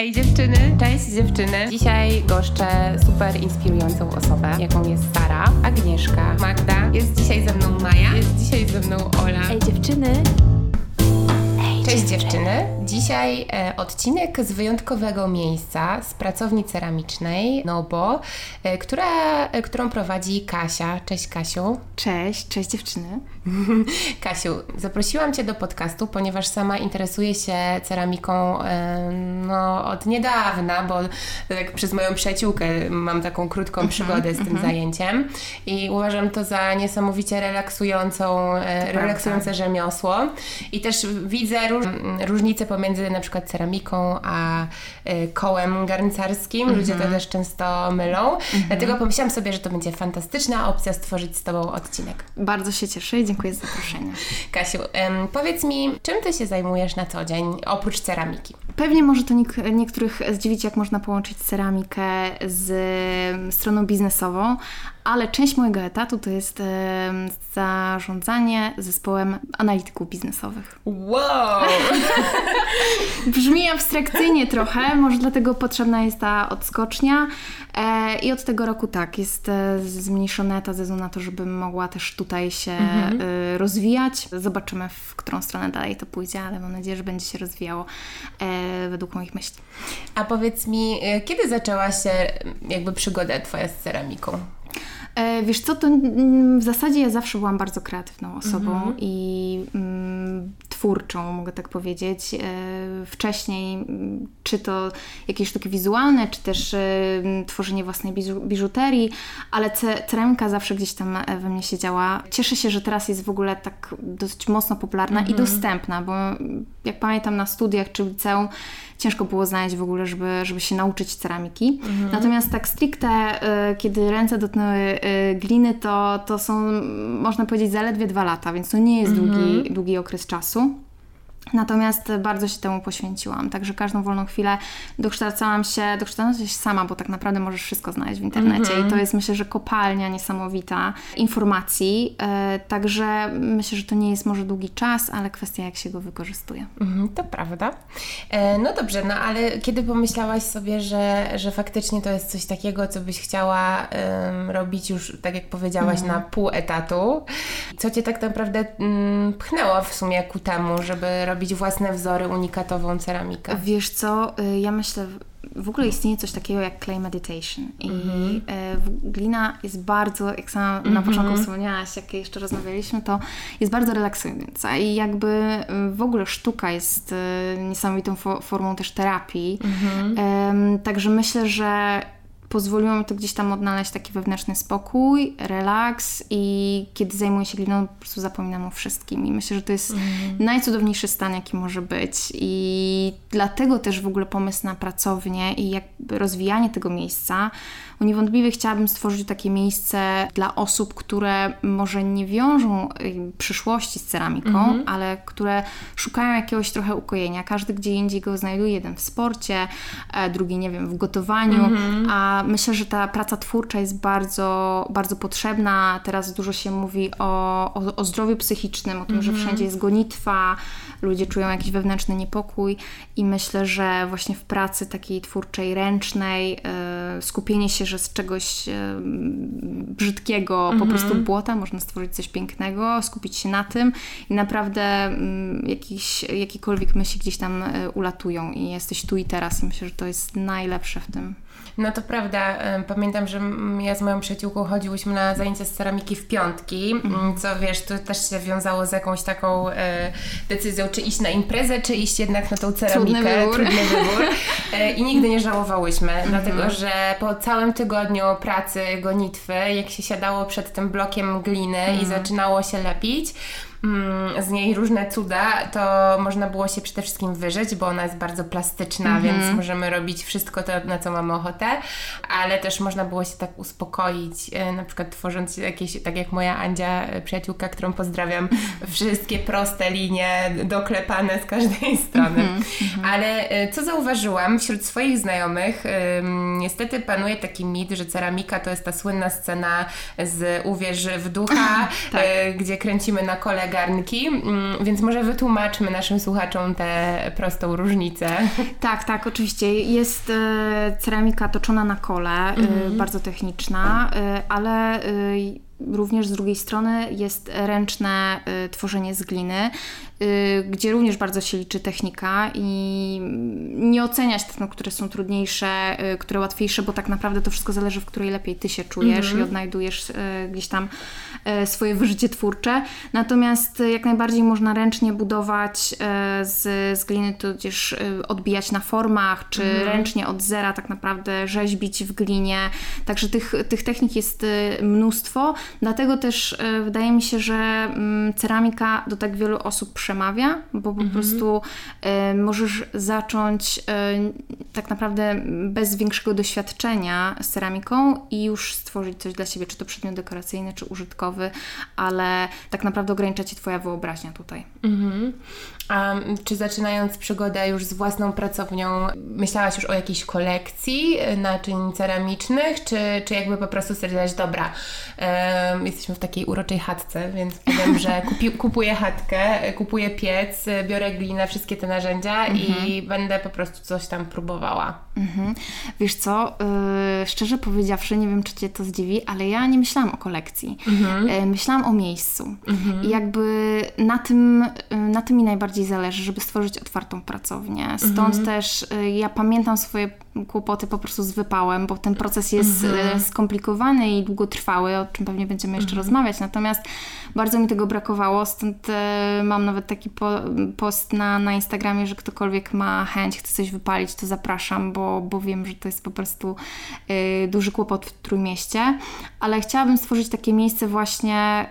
Ej dziewczyny, cześć dziewczyny. Dzisiaj goszczę super inspirującą osobę, jaką jest Sara, Agnieszka, Magda. Jest dzisiaj ze mną Maja, jest dzisiaj ze mną Ola. Ej dziewczyny. Cześć dziewczyny. Dzisiaj e, odcinek z wyjątkowego miejsca, z pracowni ceramicznej Nobo, e, która, e, którą prowadzi Kasia. Cześć Kasiu. Cześć, cześć dziewczyny. Kasiu, zaprosiłam Cię do podcastu, ponieważ sama interesuję się ceramiką no, od niedawna, bo tak przez moją przyjaciółkę mam taką krótką przygodę z tym zajęciem i uważam to za niesamowicie relaksującą, relaksujące rzemiosło i też widzę róż, różnice pomiędzy na przykład ceramiką a e, kołem garncarskim. Ludzie to też często mylą, dlatego pomyślałam sobie, że to będzie fantastyczna opcja stworzyć z Tobą odcinek. Bardzo się cieszę i dziękuję za zaproszenie. Kasiu, powiedz mi, czym ty się zajmujesz na co dzień, oprócz ceramiki? Pewnie może to niek- niektórych zdziwić, jak można połączyć ceramikę z stroną biznesową, ale część mojego etatu to jest zarządzanie zespołem analityków biznesowych. Wow! Brzmi abstrakcyjnie trochę, może dlatego potrzebna jest ta odskocznia. E, I od tego roku tak, jest e, zmniejszony etat ze względu na to, żebym mogła też tutaj się e, rozwijać. Zobaczymy, w którą stronę dalej to pójdzie, ale mam nadzieję, że będzie się rozwijało według moich myśli. A powiedz mi, kiedy zaczęła się jakby przygoda twoja z ceramiką? E, Wiesz co, to w zasadzie ja zawsze byłam bardzo kreatywną osobą i mm, twórczą, mogę tak powiedzieć. E, Wcześniej, mm, czy to jakieś sztuki wizualne, czy też e, tworzenie własnej biżu- biżuterii, ale ce- ceramika zawsze gdzieś tam we mnie siedziała. Cieszę się, że teraz jest w ogóle tak dosyć mocno popularna i dostępna, bo jak pamiętam na studiach czy w liceum, ciężko było znaleźć w ogóle, żeby, żeby się nauczyć ceramiki. Natomiast tak stricte, kiedy ręce dotknęły gliny, to, to są, można powiedzieć, zaledwie dwa lata, więc to nie jest długi, długi okres czasu. Natomiast bardzo się temu poświęciłam, także każdą wolną chwilę dokształcałam się, dokształcałam się sama, bo tak naprawdę możesz wszystko znaleźć w internecie i to jest myślę, że kopalnia niesamowita informacji, e, także myślę, że to nie jest może długi czas, ale kwestia jak się go wykorzystuje. Mhm, to prawda. E, no dobrze, no ale kiedy pomyślałaś sobie, że, że faktycznie to jest coś takiego, co byś chciała em, robić już, tak jak powiedziałaś, na pół etatu, co cię tak naprawdę mm, pchnęło w sumie ku temu, żeby robić własne wzory, unikatową ceramikę? Wiesz co, y, ja myślę, w ogóle istnieje coś takiego jak clay meditation. I y, w- glina jest bardzo, jak sama na początku wspomniałaś, jak jeszcze rozmawialiśmy, to jest bardzo relaksująca. I jakby y, w ogóle sztuka jest y, niesamowitą fo- formą też terapii, Em, także myślę, że pozwoliło mi to gdzieś tam odnaleźć taki wewnętrzny spokój, relaks i kiedy zajmuję się gliną, po prostu zapominam o wszystkim. I myślę, że to jest najcudowniejszy stan, jaki może być. I dlatego też w ogóle pomysł na pracownię i jakby rozwijanie tego miejsca, bo niewątpliwie chciałabym stworzyć takie miejsce dla osób, które może nie wiążą przyszłości z ceramiką, ale które szukają jakiegoś trochę ukojenia. Każdy gdzie indziej go znajduje, jeden w sporcie, e, drugi, nie wiem, w gotowaniu, a myślę, że ta praca twórcza jest bardzo, bardzo potrzebna. Teraz dużo się mówi o, o, o zdrowiu psychicznym, o tym, że wszędzie jest gonitwa, ludzie czują jakiś wewnętrzny niepokój i myślę, że właśnie w pracy takiej twórczej, ręcznej, e, skupienie się, że z czegoś brzydkiego, po prostu błota, można stworzyć coś pięknego, skupić się na tym i naprawdę mm, jakiś, jakiekolwiek myśli gdzieś tam e, ulatują i jesteś tu i teraz i myślę, że to jest najlepsze w tym. No to prawda. Pamiętam, że ja z moją przyjaciółką chodziłyśmy na zajęcia z ceramiki w piątki, m, co wiesz, to też się wiązało z jakąś taką e, decyzją, czy iść na imprezę, czy iść jednak na tą ceramikę. wybór. Trudny wybór. E, I nigdy nie żałowałyśmy, dlatego że po całym tygodniu pracy, gonitwy, jak się siadało przed tym blokiem gliny i zaczynało się lepić, mm, z niej różne cuda, to można było się przede wszystkim wyżyć, bo ona jest bardzo plastyczna, więc możemy robić wszystko to, na co mamy ochotę, ale też można było się tak uspokoić, e, na przykład tworząc jakieś, tak jak moja Andzia, e, przyjaciółka, którą pozdrawiam, wszystkie proste linie doklepane z każdej strony. Ale e, co zauważyłam wśród swoich znajomych, niestety panuje taki mit, że ceramika to jest ta słynna scena z Uwierz w ducha, e, gdzie kręcimy na kole mm, więc może wytłumaczmy naszym słuchaczom tę prostą różnicę. Tak, tak, oczywiście. Jest e, ceramika toczona na kole, e, mhm. bardzo techniczna, e, ale również z drugiej strony jest ręczne tworzenie z gliny. Y, gdzie również bardzo się liczy technika i nie oceniać technik, które są trudniejsze, y, które łatwiejsze, bo tak naprawdę to wszystko zależy, w której lepiej Ty się czujesz mm -hmm. i odnajdujesz y, gdzieś tam swoje wyżycie twórcze. Natomiast jak najbardziej można ręcznie budować z, z gliny, tudzież odbijać na formach, czy mm -hmm. ręcznie od zera tak naprawdę rzeźbić w glinie. Także tych, tych technik jest mnóstwo, dlatego też wydaje mi się, że mm, ceramika do tak wielu osób przemawia, bo po mhm. prostu y, możesz zacząć y, tak naprawdę bez większego doświadczenia z ceramiką i już stworzyć coś dla siebie, czy to przedmiot dekoracyjny, czy użytkowy, ale tak naprawdę ogranicza Ci Twoja wyobraźnia tutaj. Mhm. A czy zaczynając przygodę już z własną pracownią, myślałaś już o jakiejś kolekcji naczyń ceramicznych, czy, czy jakby po prostu stwierdziłaś, dobra, jesteśmy w takiej uroczej chatce, więc powiem, że kupi, kupuję chatkę, kupuję piec, biorę glinę, wszystkie te narzędzia mhm. i będę po prostu coś tam próbowała. Mhm. Wiesz co, yy, szczerze powiedziawszy, nie wiem, czy Cię to zdziwi, ale ja nie myślałam o kolekcji. Mhm. Yy, myślałam o miejscu. Mhm. I jakby na tym, yy, na tym mi najbardziej zależy, żeby stworzyć otwartą pracownię. Stąd mhm. też y, ja pamiętam swoje kłopoty po prostu z wypałem, bo ten proces jest mhm. E, skomplikowany i długotrwały, o czym pewnie będziemy jeszcze mhm. rozmawiać. Natomiast bardzo mi tego brakowało, stąd e, mam nawet taki po, post na, na Instagramie, że ktokolwiek ma chęć, chce coś wypalić, to zapraszam, bo, bo wiem, że to jest po prostu e, duży kłopot w Trójmieście. Ale chciałabym stworzyć takie miejsce właśnie,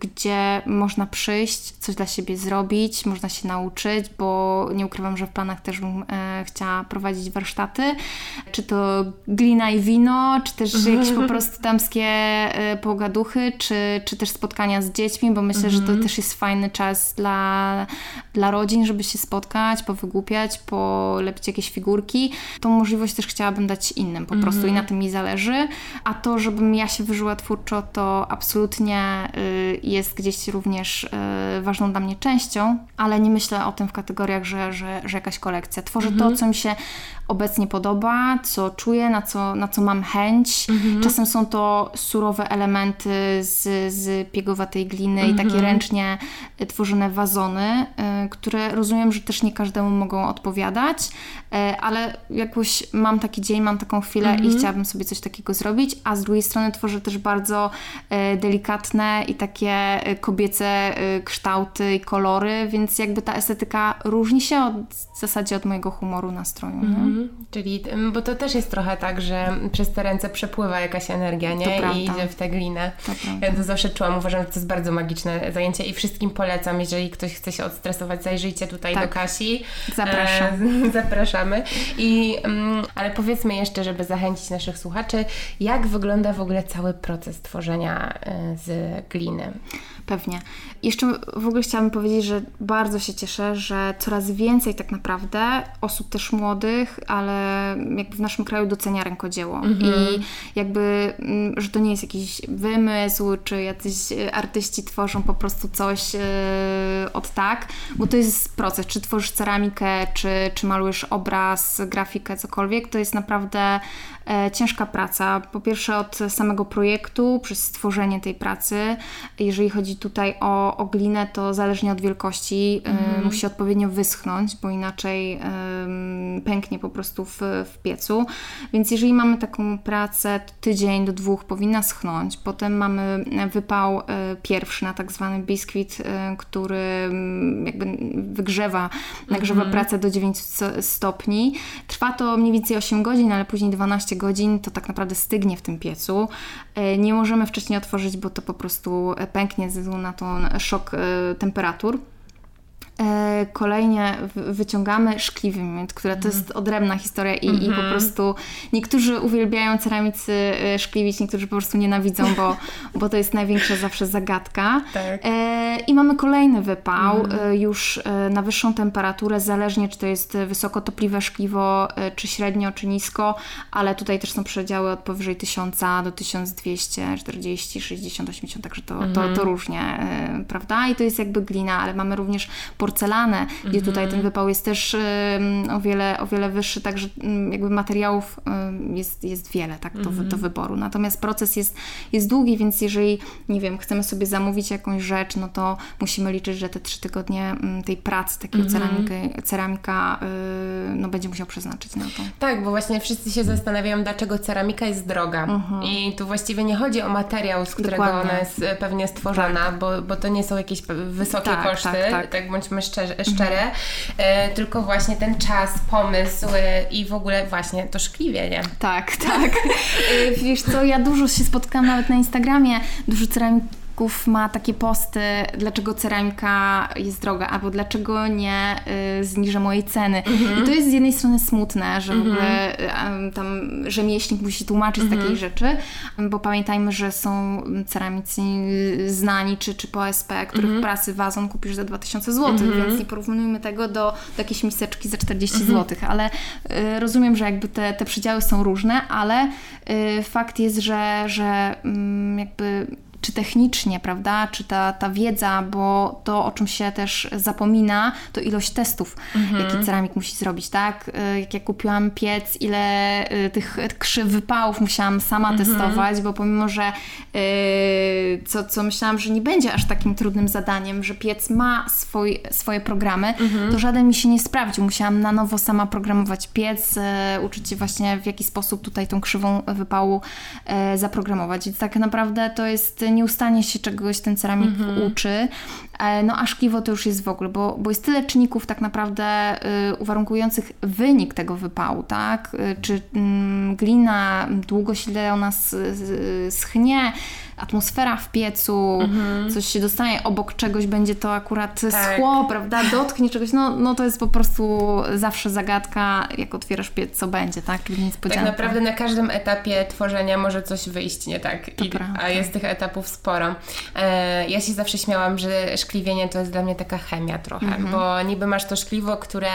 gdzie można przyjść, coś dla siebie zrobić, można się nauczyć, bo nie ukrywam, że w planach też bym chciała prowadzić warsztaty czy to glina i wino, czy też jakieś po prostu damskie e, pogaduchy, czy, czy też spotkania z dziećmi, bo myślę, że to mhm. też jest fajny czas dla, dla rodzin, żeby się spotkać, powygłupiać, polepić jakieś figurki. Tą możliwość też chciałabym dać innym po prostu i na mhm. tym mi zależy. A to, żebym ja się wyżyła twórczo, to absolutnie y, jest gdzieś również y, ważną dla mnie częścią, ale nie myślę o tym w kategoriach, że, że, że jakaś kolekcja. Tworzę to, mhm. co mi się obecnie podoba, co czuję, na co, na co mam chęć. Mhm. Czasem są to surowe elementy z, z piegowatej gliny mhm. i takie mhm. ręcznie tworzone wazony, y, które rozumiem, że też nie każdemu mogą odpowiadać, y, ale jakoś mam taki dzień, mam taką chwilę mhm. i chciałabym sobie coś takiego zrobić, a z drugiej strony tworzę też bardzo delikatne i takie kobiece kształty i kolory, więc jakby ta estetyka różni się od, w zasadzie od mojego humoru, nastroju. Mhm. Czyli, bo to też jest trochę tak, że przez te ręce przepływa jakaś energia, nie? I idzie w tę glinę. To ja to zawsze czułam, uważam, że to jest bardzo magiczne zajęcie i wszystkim polecam, jeżeli ktoś chce się odstresować, zajrzyjcie tutaj tak. do Kasi. Zapraszam. E, zapraszamy. I, mm, ale powiedzmy jeszcze, żeby zachęcić naszych słuchaczy, jak wygląda w ogóle cały proces tworzenia e, z gliny? Pewnie. Jeszcze w ogóle chciałabym powiedzieć, że bardzo się cieszę, że coraz więcej tak naprawdę osób też młodych, ale jakby w naszym kraju docenia rękodzieło. Mhm. I jakby, mm, że to nie jest jakiś wymysł, czy jacyś artyści tworzą po prostu coś yy, od tak, bo to jest proces. Czy tworzysz ceramikę, czy, czy malujesz obraz, grafikę, cokolwiek, to jest naprawdę e, ciężka praca. Po pierwsze od samego projektu, przez stworzenie tej pracy. Jeżeli chodzi tutaj o, o glinę, to zależnie od wielkości mm. musi odpowiednio wyschnąć, bo inaczej pęknie po prostu w, w piecu. Więc jeżeli mamy taką pracę, tydzień do dwóch powinna schnąć. Potem mamy wypał y, pierwszy na tak zwany biskwit, który jakby wygrzewa, nagrzewa mm. pracę do 9 stopni. Trwa to mniej więcej 8 godzin, ale później 12 godzin to tak naprawdę stygnie w tym piecu. Nie możemy wcześniej otworzyć, bo to po prostu pęknie ze względu na ten szok e, temperatur. E, kolejnie wyciągamy szkliwy miód, która to jest odrębna historia i, i po mhm. prostu niektórzy uwielbiają ceramicy e, szkliwić, niektórzy po prostu nienawidzą, bo, bo to jest największa zawsze zagadka. Tak. E, I mamy kolejny wypał mhm. już na wyższą temperaturę, zależnie czy to jest wysokotopliwe szkliwo, czy średnio, czy nisko, ale tutaj też są przedziały od powyżej 1000 do 1240, 60, 80, także to, mhm. to, to mhm. różnie, prawda? I to jest jakby glina, ale mamy również porcelanę, gdzie mhm. tutaj ten wypał jest też o wiele, o wiele wyższy, także mm, jakby materiałów jest, jest wiele tak, do, do mhm. wyboru. Natomiast proces jest, jest długi, więc jeżeli, nie wiem, chcemy sobie zamówić jakąś rzecz, no to musimy liczyć, że te trzy tygodnie mm, tej pracy takiego mhm. ceramika, ceramika y, no, będzie musiał przeznaczyć na to. Tak, bo właśnie wszyscy się zastanawiają, dlaczego ceramika jest droga. Mhm. I tu właściwie nie chodzi o materiał, z którego Dokładnie. ona jest e, pewnie stworzona, tak. bo, bo to nie są jakieś wysokie tak, koszty, tak, tak. tak bądźmy szczerze, szczere, mhm. tylko właśnie ten czas, pomysł i w ogóle właśnie to szkliwienie. Tak, tak. Wiesz co, ja dużo się spotkałam nawet na Instagramie, dużo ma takie posty, dlaczego ceramika jest droga, albo dlaczego nie y, zniżę mojej ceny. Mhm. I to jest z jednej strony smutne, że w mhm. ogóle y, tam rzemieślnik musi tłumaczyć mhm. takiej rzeczy, bo pamiętajmy, że są ceramicy znani, czy, czy po SP, których mhm. prasy wazon kupisz za 2000 zł, mhm. więc nie porównujmy tego do, do jakiejś miseczki za 40 mhm. zł, ale y, rozumiem, że jakby te, te przydziały są różne, ale y, fakt jest, że, że mm, jakby czy technicznie, prawda, czy ta, ta wiedza, bo to, o czym się też zapomina, to ilość testów, mhm. jaki ceramik musi zrobić, tak? Y, jak ja kupiłam piec, ile y, tych krzyw wypałów musiałam sama mhm. testować, bo pomimo, że yy, co, co myślałam, że nie będzie aż takim trudnym zadaniem, że piec ma swój, swoje programy, mhm. to żaden mi się nie sprawdził. Musiałam na nowo sama programować piec, yy, uczyć się właśnie w jaki sposób tutaj tą krzywą wypału yy, zaprogramować. Więc tak naprawdę to jest nieustannie się czegoś ten ceramik mhm. uczy. E, no a szkliwo to już jest w ogóle, bo, bo jest tyle czynników tak naprawdę y, uwarunkujących wynik tego wypału, tak? Y, czy y, glina, długość ile ona schnie, atmosfera w piecu, mhm. coś się dostanie obok czegoś, będzie to akurat tak. schło, prawda? Dotknie czegoś, no, no to jest po prostu zawsze zagadka, jak otwierasz piec, co będzie, tak? Czyli niespodzianka. Tak naprawdę na każdym etapie tworzenia może coś wyjść nie tak, I, a jest tych etapów sporo. E, ja się zawsze śmiałam, że szkliwienie to jest dla mnie taka chemia trochę, mhm. bo niby masz to szkliwo, które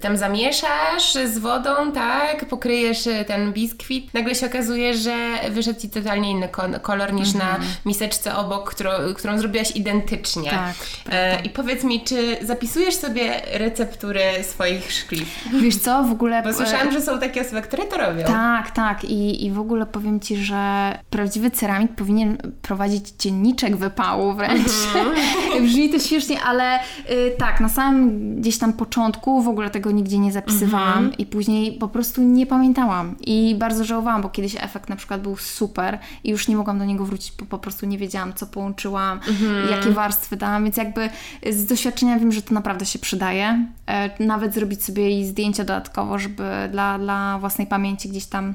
tam zamieszasz z wodą, tak? Pokryjesz ten biskwit, nagle się okazuje, że wyszedł Ci totalnie inny kolor niż na mhm. miseczce obok, którą, którą zrobiłaś identycznie. Tak, e, I powiedz mi, czy zapisujesz sobie receptury swoich szkliw? Wiesz co, w ogóle... Bo słyszałam, że są takie osoby, które to robią. Tak, tak. I, i w ogóle powiem Ci, że prawdziwy ceramik powinien prowadzić dzienniczek wypału wręcz. Mhm. Brzmi to śmiesznie, ale y, tak, na samym gdzieś tam początku w ogóle tego nigdzie nie zapisywałam mhm. i później po prostu nie pamiętałam. I bardzo żałowałam, bo kiedyś efekt na przykład był super i już nie mogłam do niego wrócić bo po prostu nie wiedziałam, co połączyłam, mhm. jakie warstwy dałam, więc jakby z doświadczenia wiem, że to naprawdę się przydaje. E, nawet zrobić sobie i zdjęcia dodatkowo, żeby dla, dla własnej pamięci gdzieś tam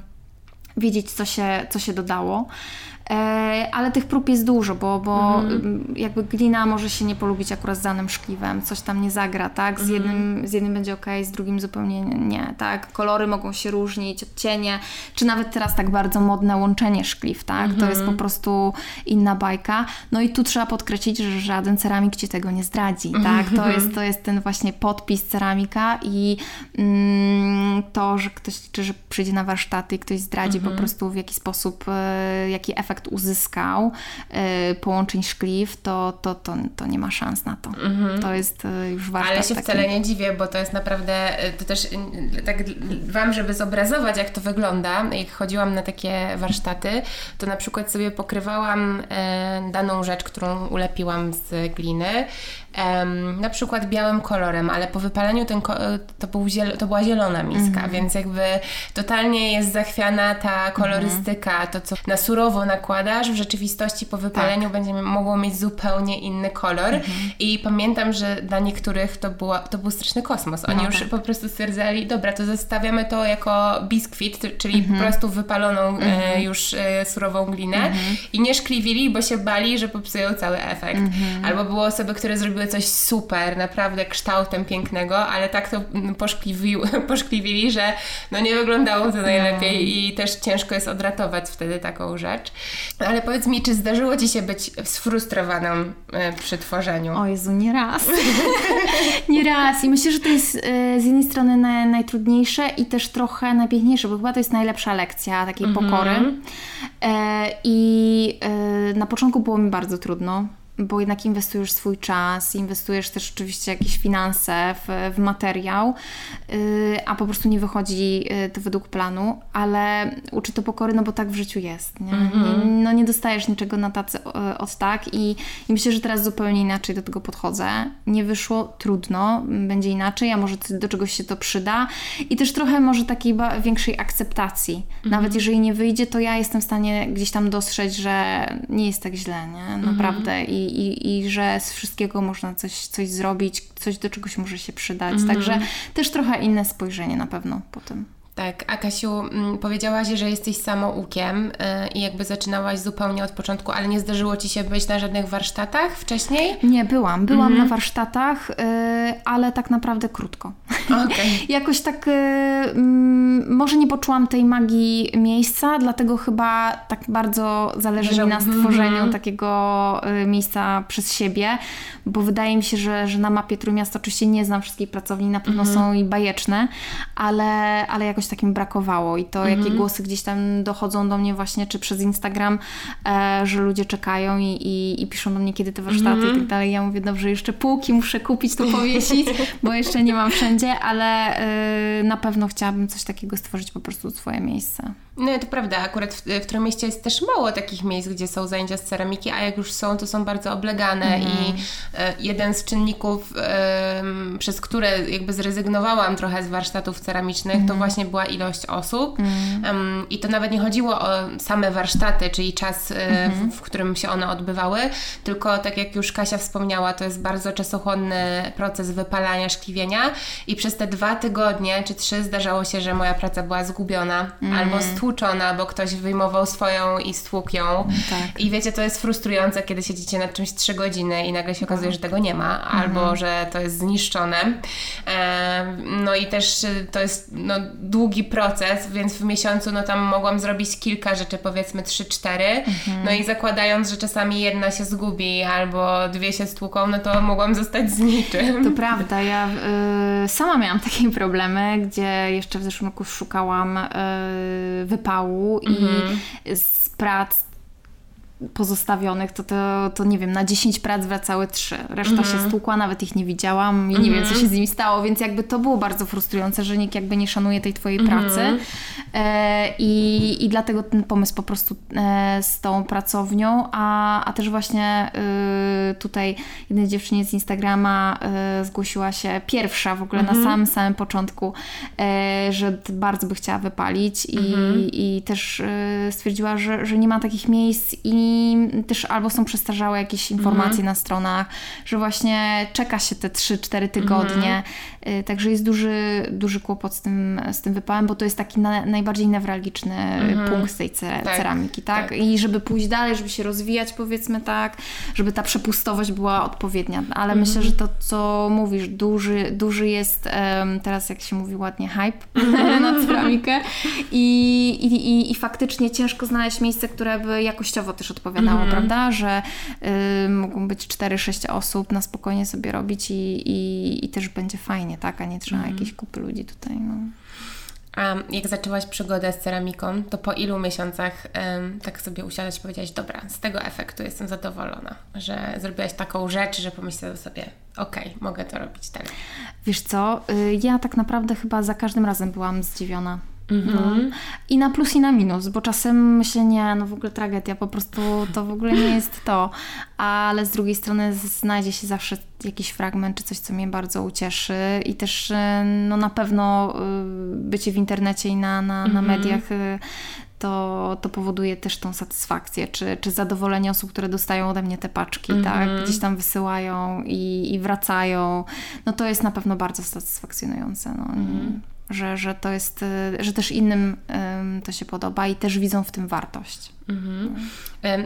wiedzieć, co się, co się dodało. E, ale tych prób jest dużo, bo, bo mhm. jakby glina może się nie polubić akurat z danym szkliwem, coś tam nie zagra, tak? Z, mhm. jednym, z jednym będzie ok, z drugim zupełnie nie, tak? Kolory mogą się różnić, odcienie, czy nawet teraz tak bardzo modne łączenie szkliw, tak? To jest po mhm. prostu inna bajka. No i tu trzeba podkreślić, że żaden ceramik Ci tego nie zdradzi, tak? To jest, to jest ten właśnie podpis ceramika i mm, to, że ktoś liczy, że przyjdzie na warsztaty i ktoś zdradzi po prostu w jaki sposób, e, jaki efekt efekt uzyskał y, połączeń szkliw, to, to, to, to nie ma szans na to. Mhm. To jest y, już warto. Ale się wcale nie dziwię, bo to jest naprawdę, y, to też tak Wam, żeby zobrazować, jak to wygląda, jak chodziłam na takie warsztaty, to na przykład sobie pokrywałam daną rzecz, którą ulepiłam z gliny, na przykład białym kolorem, ale po wypaleniu ten to, był ziel- to była zielona miska, mm. więc jakby totalnie jest zachwiana ta kolorystyka, mm. to co na surowo nakładasz, w rzeczywistości po wypaleniu tak. będzie mogło mieć zupełnie inny kolor mm. i pamiętam, że dla niektórych to, była, to był straszny kosmos. Oni no, już tak. po prostu stwierdzali, dobra, to zostawiamy to jako biskwit, czyli mm -hmm. po mhm. prostu wypaloną -hmm. e, mhm. już e, surową glinę -hmm. i nie szkliwili, bo się bali, że popsują cały efekt. Mhm. Albo były osoby, które zrobiły coś super, naprawdę kształtem pięknego, ale tak to poszkliwi, poszkliwili, że no nie wyglądało to najlepiej no. i też ciężko jest odratować wtedy taką rzecz. Ale powiedz mi, czy zdarzyło Ci się być sfrustrowaną e, przy tworzeniu? O Jezu, nie raz. nie raz. I myślę, że to jest e, z jednej strony najtrudniejsze i też trochę najpiękniejsze, bo chyba to jest najlepsza lekcja takiej mm -hmm. pokory. E, I na początku było mi bardzo trudno bo jednak inwestujesz swój czas, inwestujesz też oczywiście jakieś finanse w, w materiał, yy, a po prostu nie wychodzi yy, to według planu, ale uczy to pokory, no bo tak w życiu jest. Nie? Nie, no nie dostajesz niczego na tacy od tak i, i myślę, że teraz zupełnie inaczej do tego podchodzę. Nie wyszło, trudno, będzie inaczej, a może do czegoś się to przyda i też trochę może takiej większej akceptacji. -hmm. Nawet jeżeli nie wyjdzie, to ja jestem w stanie gdzieś tam dostrzec, że nie jest tak źle, nie? Naprawdę. Mm -hmm. I, i, i że z wszystkiego można coś, coś zrobić, coś do czegoś może się przydać. Mm. Także też trochę inne spojrzenie na pewno po tym. Tak, a Kasiu, mm, powiedziałaś, że jesteś samoukiem yy, i jakby zaczynałaś zupełnie od początku, ale nie zdarzyło Ci się być na żadnych warsztatach wcześniej? Nie, byłam. Byłam mm na warsztatach, yy, ale tak naprawdę krótko. Okay. Jakoś tak, yy, może nie poczułam tej magii miejsca, dlatego chyba tak bardzo zależy że... mi na stworzeniu mm -hmm. takiego y, miejsca przez siebie, bo wydaje mi się, że, że na mapie Trójmiasta oczywiście nie znam wszystkich pracowni, na pewno mm -hmm. są i bajeczne, ale, ale jakoś takim brakowało i to, jakie mhm. głosy gdzieś tam dochodzą do mnie właśnie, czy przez Instagram, e, że ludzie czekają i, i, i, piszą do mnie, kiedy te warsztaty i tak mhm. dalej. Ja mówię, dobrze, jeszcze półki muszę kupić, tu powiesić, bo jeszcze nie mam wszędzie, ale e, na pewno chciałabym coś takiego stworzyć po prostu swoje miejsce. No to prawda, akurat w, w Trójmieście jest też mało takich miejsc, gdzie są zajęcia z ceramiki, a jak już są, to są bardzo oblegane mm. i e, jeden z czynników, e, przez które jakby zrezygnowałam trochę z warsztatów ceramicznych, mm. to mhm. właśnie była ilość osób mm. i to nawet nie chodziło o same warsztaty, czyli czas, e, w, mhm. w, którym się one odbywały, tylko tak jak już Kasia wspomniała, to jest bardzo czasochłonny proces wypalania, szkliwienia i przez te dwa tygodnie czy trzy zdarzało się, że moja praca była zgubiona albo mhm. stłuczona stłuczona, bo ktoś wyjmował swoją i stłukł ją. Tak. I wiecie, to jest frustrujące, kiedy siedzicie nad czymś trzy godziny i nagle się okazuje, że tego nie ma, mhm. albo że to jest zniszczone. no i też to jest no, długi proces, więc w miesiącu no tam mogłam zrobić kilka rzeczy, powiedzmy trzy, cztery. Mhm. No i zakładając, że czasami jedna się zgubi albo dwie się stłuką, no to mogłam zostać z niczym. To prawda, ja y, sama miałam takie problemy, gdzie jeszcze w zeszłym roku szukałam y, wypału i mhm. z prac pozostawionych, to, to, to nie wiem, na 10 prac wracały 3. Reszta mm się mhm. stłukła, nawet ich nie widziałam i nie mm -hmm. wiem, co mhm. się z nimi stało, więc jakby to było bardzo frustrujące, że nikt jakby nie szanuje tej twojej mm pracy. E, i, I dlatego ten pomysł po prostu e, z tą pracownią, a, a też właśnie e, tutaj jednej dziewczynie z Instagrama e, zgłosiła się pierwsza w ogóle na samym, samym początku, e, że bardzo by chciała wypalić i, i też e, stwierdziła, że, że nie ma takich miejsc i też albo są przestarzałe jakieś informacje mm. na stronach, że właśnie czeka się te 3-4 tygodnie. Mm. Także jest duży, duży kłopot z tym, z tym wypałem, bo to jest taki na, najbardziej newralgiczny mm. punkt tej ce, tak, ceramiki, tak? tak? I żeby pójść dalej, żeby się rozwijać, powiedzmy tak, żeby ta przepustowość była odpowiednia. Ale mm. myślę, że to, co mówisz, duży, duży jest um, teraz, jak się mówi ładnie, hype na ceramikę I, i, i, i faktycznie ciężko znaleźć miejsce, które by jakościowo też odpowiadało, mm. prawda? Że y, mogą być 4-6 osób na spokojnie sobie robić i, i, i, też będzie fajnie, tak? A nie trzeba mm. jakiejś kupy ludzi tutaj. No. A jak zaczęłaś przygodę z ceramiką, to po ilu miesiącach um, tak sobie usiadłaś i powiedziałaś, dobra, z tego efektu jestem zadowolona, że zrobiłaś taką rzecz, że pomyślałaś sobie, okej, okay, mogę to robić dalej. Wiesz co, y, ja tak naprawdę chyba za każdym razem byłam zdziwiona Mhm. No. I na plus i na minus, bo czasem myślę, nie, no w ogóle tragedia, po prostu to w ogóle nie jest to, ale z drugiej strony znajdzie się zawsze jakiś fragment czy coś, co mnie bardzo ucieszy i też e, no na pewno e, bycie w internecie i na, na, na mhm. mediach e, to, to powoduje też tą satysfakcję, czy, czy zadowolenie osób, które dostają ode mnie te paczki, mm -hmm. tak? Mhm. Gdzieś tam wysyłają i, i wracają. No to jest na pewno bardzo satysfakcjonujące. No. Mm -hmm. Że, że to jest, że też innym to się podoba i też widzą w tym wartość. Mhm.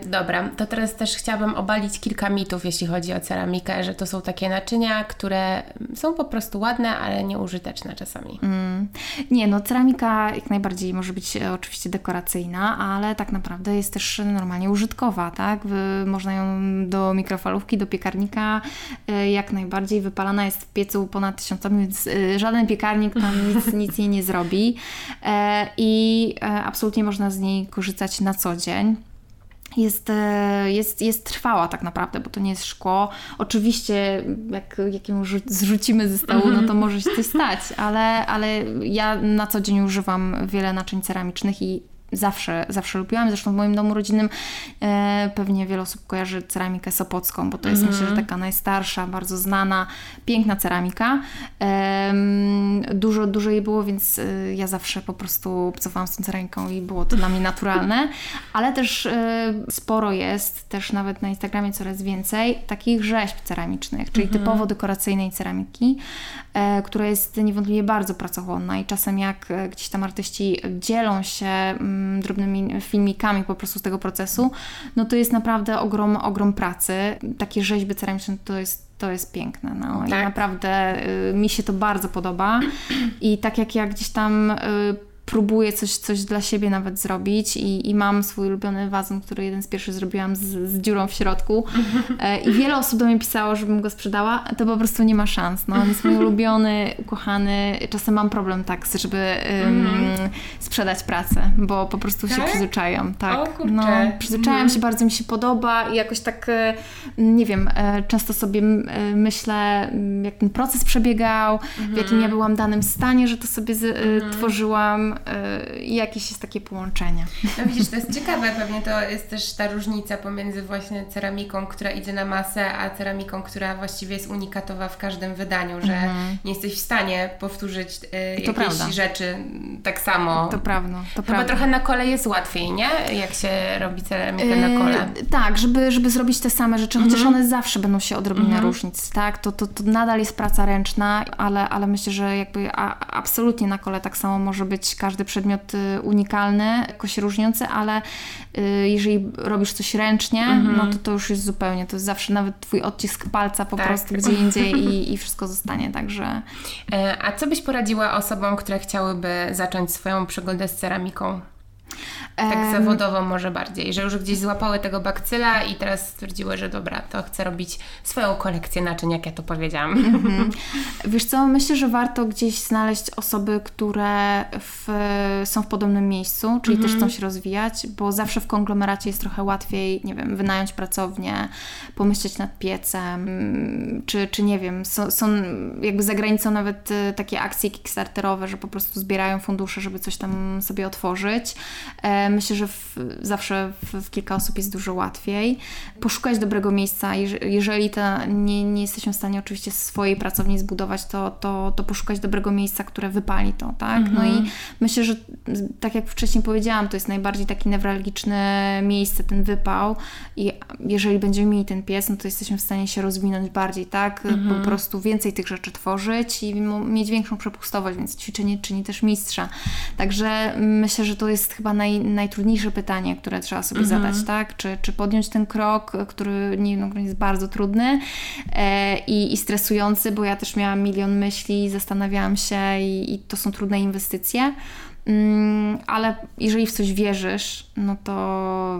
Dobra, to teraz też chciałabym obalić kilka mitów, jeśli chodzi o ceramikę, że to są takie naczynia, które są po prostu ładne, ale nieużyteczne czasami. Mm. Nie, no ceramika jak najbardziej może być e, oczywiście dekoracyjna, ale tak naprawdę jest też normalnie użytkowa, tak? Można ją do mikrofalówki, do piekarnika e, jak najbardziej wypalana jest w piecu ponad tysiąc stopni, więc e, żaden piekarnik tam nic, nic jej nie zrobi i absolutnie można z niej korzystać na co dzień jest, e, jest, jest trwała tak naprawdę, bo to nie jest szkło. Oczywiście, jak, jak ją zrzucimy ze stołu, no to może się coś stać, ale, ale ja na co dzień używam wiele naczyń ceramicznych i zawsze, zawsze lubiłam. Zresztą w moim domu rodzinnym e, pewnie wiele osób kojarzy ceramikę sopocką, bo to jest mm -hmm. myślę, że taka najstarsza, bardzo znana, piękna ceramika. E, dużo, dużo jej było, więc e, ja zawsze po prostu obcowałam z tą ceramiką i było to dla mnie naturalne. Ale też e, sporo jest, też nawet na Instagramie coraz więcej, takich rzeźb ceramicznych, czyli mm -hmm. typowo dekoracyjnej ceramiki, e, która jest niewątpliwie bardzo pracochłonna i czasem jak e, gdzieś tam artyści dzielą się mm, drobnymi filmikami po prostu z tego procesu, no to jest naprawdę ogrom, ogrom pracy. Takie rzeźby ceramiczne to jest to jest piękne. No. Tak. I naprawdę y, mi się to bardzo podoba. I tak jak ja gdzieś tam y, próbuję coś, coś dla siebie nawet zrobić i, i mam swój ulubiony wazon, który jeden z pierwszych zrobiłam z, z dziurą w środku e, i wiele osób do mnie pisało, żebym go sprzedała, to po prostu nie ma szans. No, on jest mój ulubiony, ukochany. Czasem mam problem tak, żeby um, sprzedać pracę, bo po prostu tak? się przyzwyczajam. Tak. O, no, przyzwyczajam się, bardzo mi się podoba i jakoś tak, e, nie wiem, e, często sobie myślę, jak ten proces przebiegał, w jakim ja byłam danym stanie, że to sobie z, tworzyłam Y, jakieś jest takie połączenie. No widzisz, to jest ciekawe, pewnie to jest też ta różnica pomiędzy właśnie ceramiką, która idzie na masę, a ceramiką, która właściwie jest unikatowa w każdym wydaniu, że mhm. nie jesteś w stanie powtórzyć y, prawda. rzeczy tak samo. To prawda. To no prawda. trochę na kole jest łatwiej, nie? Jak się robi ceramikę na kole. Yy, tak, żeby, żeby zrobić te same rzeczy, chociaż mhm. one zawsze będą się odrobinę mhm. różnić, tak? To, to, to nadal jest praca ręczna, ale, ale myślę, że jakby a, absolutnie na kole tak samo może być każdy przedmiot y, unikalny, jakoś różniący, ale y, jeżeli robisz coś ręcznie, mhm. no to to już jest zupełnie, to jest zawsze nawet twój odcisk palca po tak. prostu gdzie indziej i, i wszystko zostanie, także... E, a co byś poradziła osobom, które chciałyby zacząć swoją przygodę z ceramiką? Tak zawodowo może bardziej, że już gdzieś złapały tego bakcyla i teraz stwierdziły, że dobra, to chcę robić swoją kolekcję naczyń, jak ja to powiedziałam. Mm-hmm. Wiesz co, myślę, że warto gdzieś znaleźć osoby, które w, są w podobnym miejscu, czyli też chcą się rozwijać, bo zawsze w konglomeracie jest trochę łatwiej, nie wiem, wynająć pracownię, pomyśleć nad piecem, czy, czy nie wiem, są, są jakby za granicą nawet e, takie akcje kickstarterowe, że po prostu zbierają fundusze, żeby coś tam sobie otworzyć. E, myślę, że w, zawsze w, w, kilka osób jest dużo łatwiej. Poszukać dobrego miejsca, jeżeli ta, nie, nie jesteśmy w stanie oczywiście swojej pracowni zbudować, to, to, to poszukać dobrego miejsca, które wypali to, tak? Mhm. No i mhm. myślę, że tak jak wcześniej powiedziałam, to jest najbardziej taki newralgiczne miejsce, ten wypał i jeżeli będziemy mieli ten pies, no to jesteśmy w stanie się rozwinąć bardziej, tak? Mhm. Po prostu więcej tych rzeczy tworzyć i mieć większą przepustowość, więc ćwiczenie czyni też mistrza. Także myślę, że to jest chyba naj, najtrudniejsze pytanie, które trzeba sobie mhm. zadać, tak? Czy, czy podjąć ten krok, który nie, no, jest bardzo trudny e, i, i stresujący, bo ja też miałam milion myśli, zastanawiałam się i, i to są trudne inwestycje. Mm, ale jeżeli w coś wierzysz, no to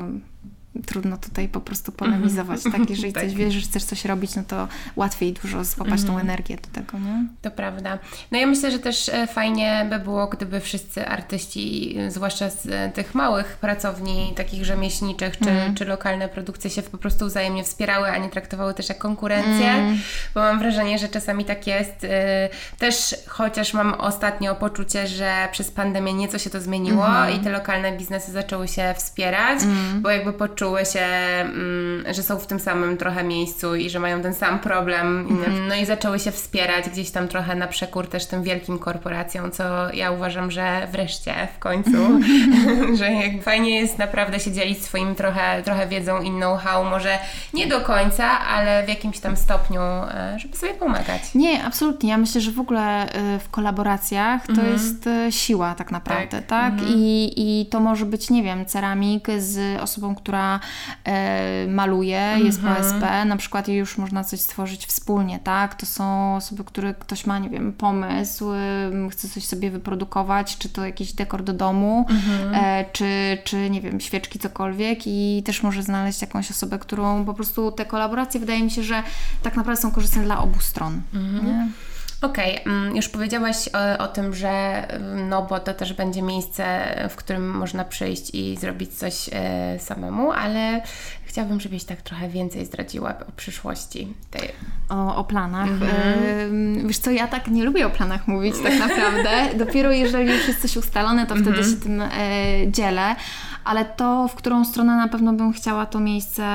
trudno tutaj po prostu polemizować. Tak, jeżeli tak. coś wiesz, że chcesz coś robić, no to łatwiej dużo złapać tą mhm. energię do tego, nie? To prawda. No ja myślę, że też e, fajnie by było, gdyby wszyscy artyści, zwłaszcza z e, tych małych pracowni, takich rzemieślniczych, czy, mm. czy lokalne produkcje się po prostu wzajemnie wspierały, a nie traktowały też jak konkurencję, mm. bo mam wrażenie, że czasami tak jest. E, też chociaż mam ostatnio poczucie, że przez pandemię nieco się to zmieniło mm. i te lokalne biznesy zaczęły się wspierać, mm. bo jakby poczuły czuły się, mm, że są w tym samym trochę miejscu i że mają ten sam problem. Mhm. No i zaczęły się wspierać gdzieś tam trochę na przekór też tym wielkim korporacjom, co ja uważam, że wreszcie w końcu, że jak fajnie jest naprawdę się dzielić swoim trochę, trochę wiedzą i know-how, może nie do końca, ale w jakimś tam stopniu, e, żeby sobie pomagać. Nie, absolutnie. Ja myślę, że w ogóle e, w kolaboracjach to mhm. jest e, siła tak naprawdę, tak? tak? Mhm. I, I to może być, nie wiem, ceramik z osobą, która e, maluje, mhm. jest PSP, na przykład i już można coś stworzyć wspólnie, tak? To są osoby, które ktoś ma, nie wiem, pomysł, chce coś sobie wyprodukować, czy to jakiś dekor do domu, mhm. e, czy, czy, nie wiem, świeczki, cokolwiek i też może znaleźć jakąś osobę, którą po prostu te kolaboracje wydaje mi się, że tak naprawdę są korzystne dla obu stron. Mhm. Okej, okay. Mm, już powiedziałaś o, o, tym, że mm, no bo to też będzie miejsce, w którym można przyjść i zrobić coś e, samemu, ale chciałabym, żebyś tak trochę więcej zdradziła o przyszłości. Tej... O, o planach. Mhm. wiesz co, ja tak nie lubię o planach mówić tak naprawdę. Dopiero jeżeli już jest coś ustalone, to wtedy mhm. się tym e, dzielę ale to, w którą stronę na pewno bym chciała to miejsce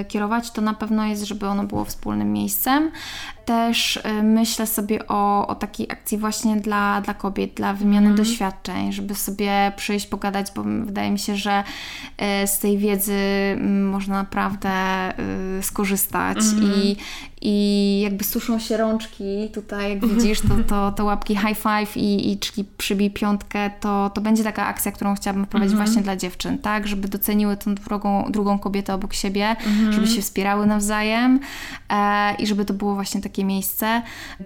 y, kierować, to na pewno jest, żeby ono było wspólnym miejscem. Też y, myślę sobie o, o takiej akcji właśnie dla, dla kobiet, dla wymiany mm. doświadczeń, żeby sobie przyjść, pogadać, bo wydaje mi się, że y, z tej wiedzy można naprawdę skorzystać mm. i, i jakby suszą się rączki tutaj, jak widzisz, to, to, to łapki high five i, i czyli przybij piątkę, to, to będzie taka akcja, którą chciałabym prowadzić mm -hmm. właśnie dla dziewczyn, tak, żeby doceniły tą drugą, drugą kobietę obok siebie, mm -hmm. żeby się wspierały nawzajem e, i żeby to było właśnie takie miejsce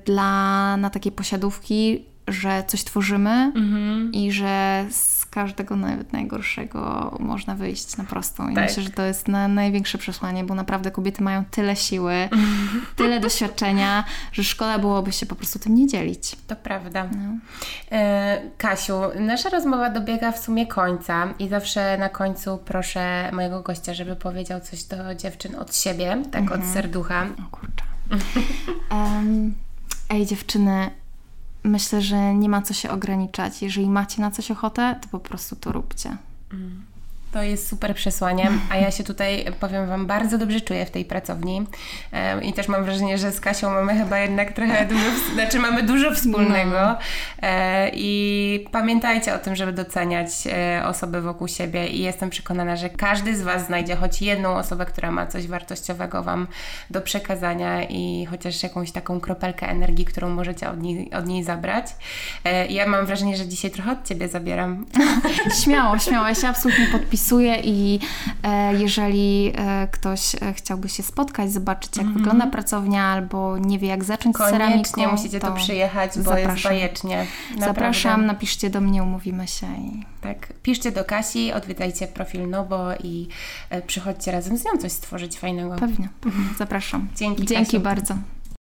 dla, na takie posiadówki, że coś tworzymy mm -hmm. i że każdego nawet najgorszego można wyjść na prostą. I tak. myślę, że to jest na, największe przesłanie, bo naprawdę kobiety mają tyle siły, tyle doświadczenia, że szkoda byłoby się po prostu tym nie dzielić. To prawda. No. E, Kasiu, nasza rozmowa dobiega w sumie końca i zawsze na końcu proszę mojego gościa, żeby powiedział coś do dziewczyn od siebie, tak mhm. od serducha. O kurczę. um, ej dziewczyny, myślę, że nie ma co się ograniczać. Jeżeli macie na coś ochotę, to po prostu to róbcie. Mm. To jest super przesłanie, a ja się tutaj, powiem Wam, bardzo dobrze czuję w tej pracowni i też mam wrażenie, że z Kasią mamy chyba jednak trochę dużo, znaczy mamy dużo wspólnego no. E, i pamiętajcie o tym, żeby doceniać e, osoby wokół siebie i jestem przekonana, że każdy z Was znajdzie choć jedną osobę, która ma coś wartościowego Wam do przekazania i chociaż jakąś taką kropelkę energii, którą możecie od niej, od niej zabrać. E, ja mam wrażenie, że dzisiaj trochę od Ciebie zabieram. Śmiało, śmiało, ja się absolutnie podpisuję i e, jeżeli e, ktoś e, chciałby się spotkać, zobaczyć jak mm -hmm. wygląda pracownia albo nie wie jak zacząć Koniecznie ceramiką, musicie to tu przyjechać, bo zapraszam. jest bajecznie. Naprawdę. Zapraszam, napiszcie do mnie, umówimy się. I... Tak, piszcie do Kasi, odwiedzajcie profil Nobo i przychodźcie razem z nią coś stworzyć fajnego. Pewnie, pewnie. zapraszam. Dzięki Dzięki Kasiu. bardzo.